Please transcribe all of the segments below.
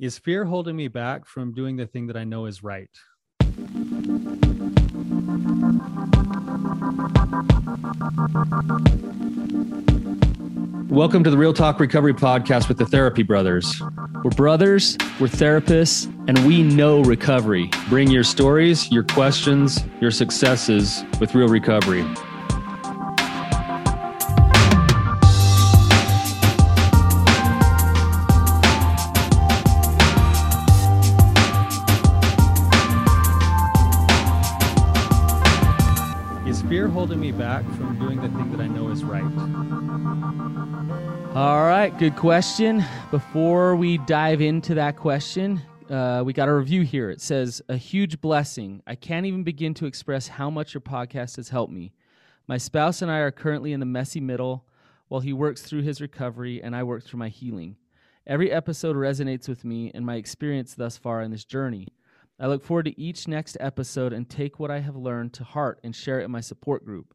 Is fear holding me back from doing the thing that I know is right? Welcome to the Real Talk Recovery Podcast with the Therapy Brothers. We're brothers, we're therapists, and we know recovery. Bring your stories, your questions, your successes with real recovery. Holding me back from doing the thing that I know is right? All right, good question. Before we dive into that question, uh, we got a review here. It says, A huge blessing. I can't even begin to express how much your podcast has helped me. My spouse and I are currently in the messy middle while he works through his recovery and I work through my healing. Every episode resonates with me and my experience thus far in this journey. I look forward to each next episode and take what I have learned to heart and share it in my support group.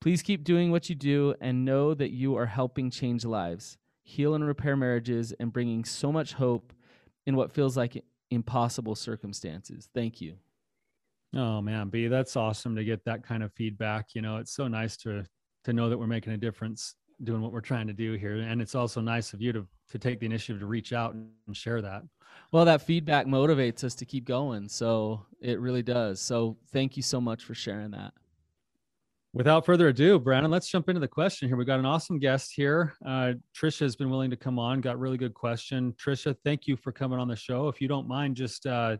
Please keep doing what you do and know that you are helping change lives, heal and repair marriages, and bringing so much hope in what feels like impossible circumstances. Thank you. Oh man, B, that's awesome to get that kind of feedback. You know, it's so nice to to know that we're making a difference doing what we're trying to do here. And it's also nice of you to to take the initiative to reach out and share that. Well, that feedback motivates us to keep going. So it really does. So thank you so much for sharing that. Without further ado, Brannon, let's jump into the question here. We've got an awesome guest here. Uh, Trisha has been willing to come on. Got really good question. Trisha, thank you for coming on the show. If you don't mind, just uh,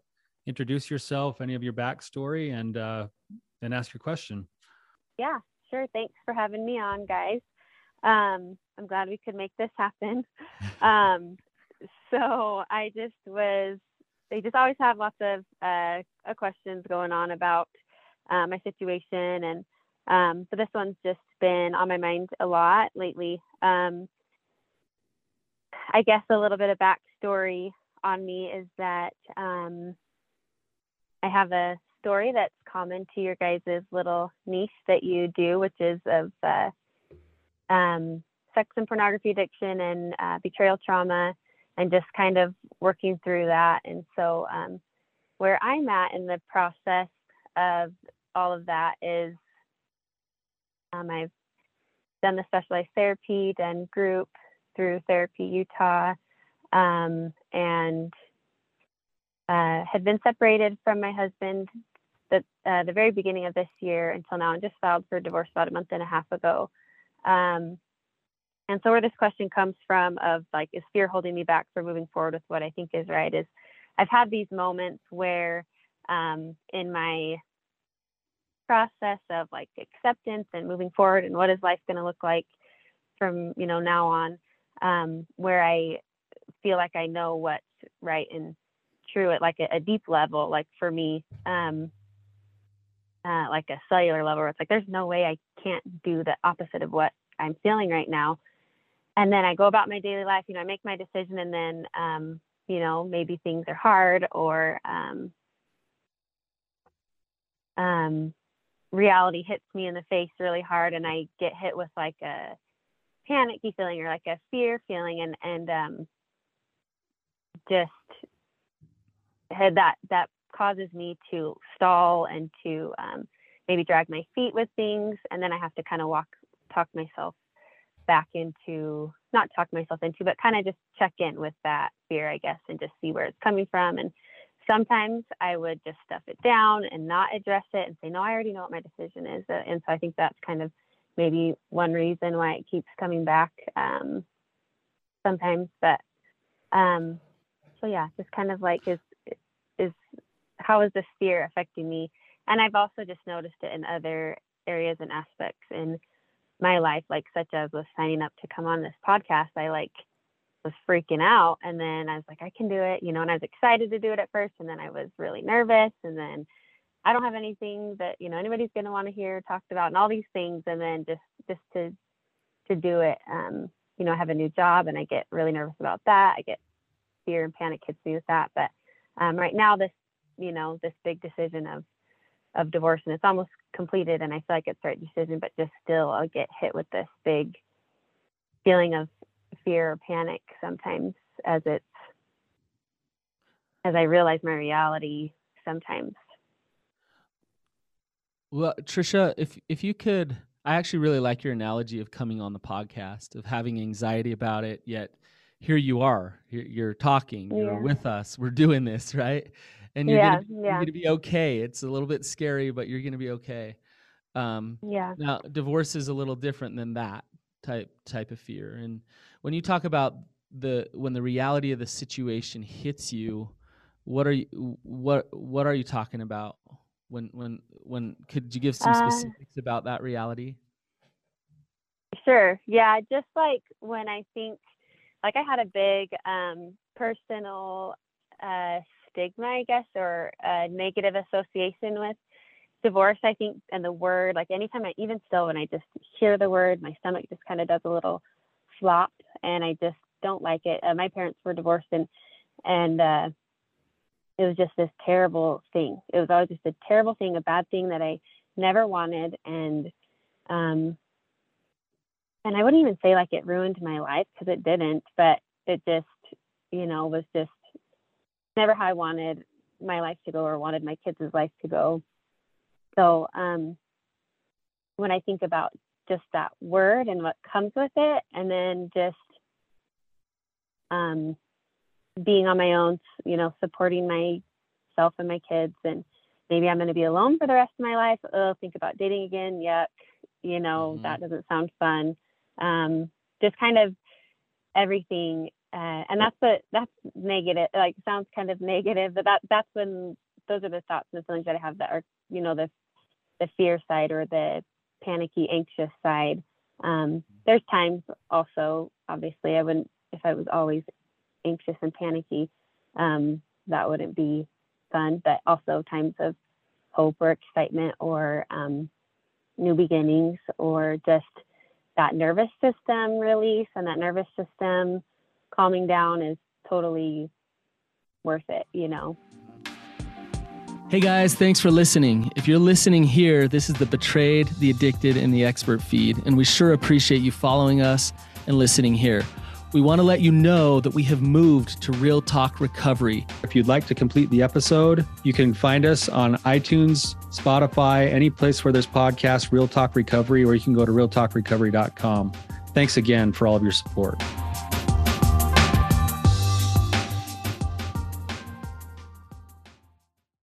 introduce yourself, any of your backstory, and uh, and ask your question. Yeah, sure. Thanks for having me on, guys. Um, I'm glad we could make this happen. Um, so I just was, they just always have lots of uh, questions going on about uh, my situation. And um, so this one's just been on my mind a lot lately. Um, I guess a little bit of backstory on me is that um, I have a story that's common to your guys' little niche that you do, which is of uh, um, sex and pornography addiction and uh, betrayal trauma and just kind of working through that. And so, um, where I'm at in the process of all of that is um, I've done the specialized therapy, done group through Therapy Utah, um, and uh, had been separated from my husband the, uh, the very beginning of this year until now, and just filed for divorce about a month and a half ago. Um, and so where this question comes from of like, is fear holding me back from moving forward with what I think is right is I've had these moments where um, in my process of like acceptance and moving forward and what is life going to look like from, you know, now on, um, where I feel like I know what's right and true at like a, a deep level, like for me, um, uh, like a cellular level, it's like there's no way I can't do the opposite of what I'm feeling right now and then I go about my daily life. You know, I make my decision, and then um, you know maybe things are hard or um, um, reality hits me in the face really hard, and I get hit with like a panicky feeling or like a fear feeling, and and um, just had that that causes me to stall and to um, maybe drag my feet with things, and then I have to kind of walk talk myself back into not talk myself into, but kind of just check in with that fear, I guess, and just see where it's coming from. And sometimes I would just stuff it down and not address it and say, no, I already know what my decision is. Uh, and so I think that's kind of maybe one reason why it keeps coming back um, sometimes. But um, so yeah, just kind of like is is how is this fear affecting me? And I've also just noticed it in other areas and aspects in my life, like such as with signing up to come on this podcast, I like was freaking out. And then I was like, I can do it, you know, and I was excited to do it at first. And then I was really nervous. And then I don't have anything that, you know, anybody's going to want to hear talked about and all these things. And then just, just to, to do it, um, you know, I have a new job and I get really nervous about that. I get fear and panic hits me with that. But um, right now, this, you know, this big decision of of divorce and it's almost completed and I feel like it's the right decision, but just still I'll get hit with this big feeling of fear or panic sometimes as it's as I realize my reality sometimes. Well, Trisha, if if you could, I actually really like your analogy of coming on the podcast, of having anxiety about it, yet here you are, you're, you're talking, you're Yeah. with us, we're doing this, right? And you're, Yeah, gonna, you're yeah. gonna be okay. It's a little bit scary, but you're gonna be okay. Um, Yeah. now, divorce is a little different than that type type of fear. And when you talk about the when the reality of the situation hits you, what are you what what are you talking about? When when when could you give some Uh, specifics about that reality? Sure. Yeah. Just like when I think, like I had a big um, personal uh, stigma, I guess, or a negative association with divorce. I think, and the word, like anytime I, even still, when I just hear the word, my stomach just kind of does a little flop, and I just don't like it. Uh, my parents were divorced, and and uh, it was just this terrible thing. It was always just a terrible thing, a bad thing that I never wanted, and um, and I wouldn't even say like it ruined my life because it didn't, but it just, you know, was just never how I wanted my life to go or wanted my kids' life to go. So um, when I think about just that word and what comes with it, and then just um, being on my own, you know, supporting myself and my kids, and maybe I'm going to be alone for the rest of my life. Oh, think about dating again. Yuck. You know, Mhm. that doesn't sound fun um, just kind of everything. Uh, and that's the that's negative. Like sounds kind of negative, but that that's when those are the thoughts and the feelings that I have that are you know the the fear side or the panicky, anxious side. Um, there's times also, obviously, I wouldn't if I was always anxious and panicky. Um, that wouldn't be fun. But also times of hope or excitement or um, new beginnings or just that nervous system release and that nervous system calming down is totally worth it, you know. Hey guys, thanks for listening. If you're listening here, this is the Betrayed, the Addicted, and the Expert feed, and we sure appreciate you following us and listening here. We want to let you know that we have moved to Real Talk Recovery. If you'd like to complete the episode, you can find us on iTunes, Spotify, any place where there's podcasts, Real Talk Recovery, or you can go to realtalkrecovery.com. Thanks again for all of your support.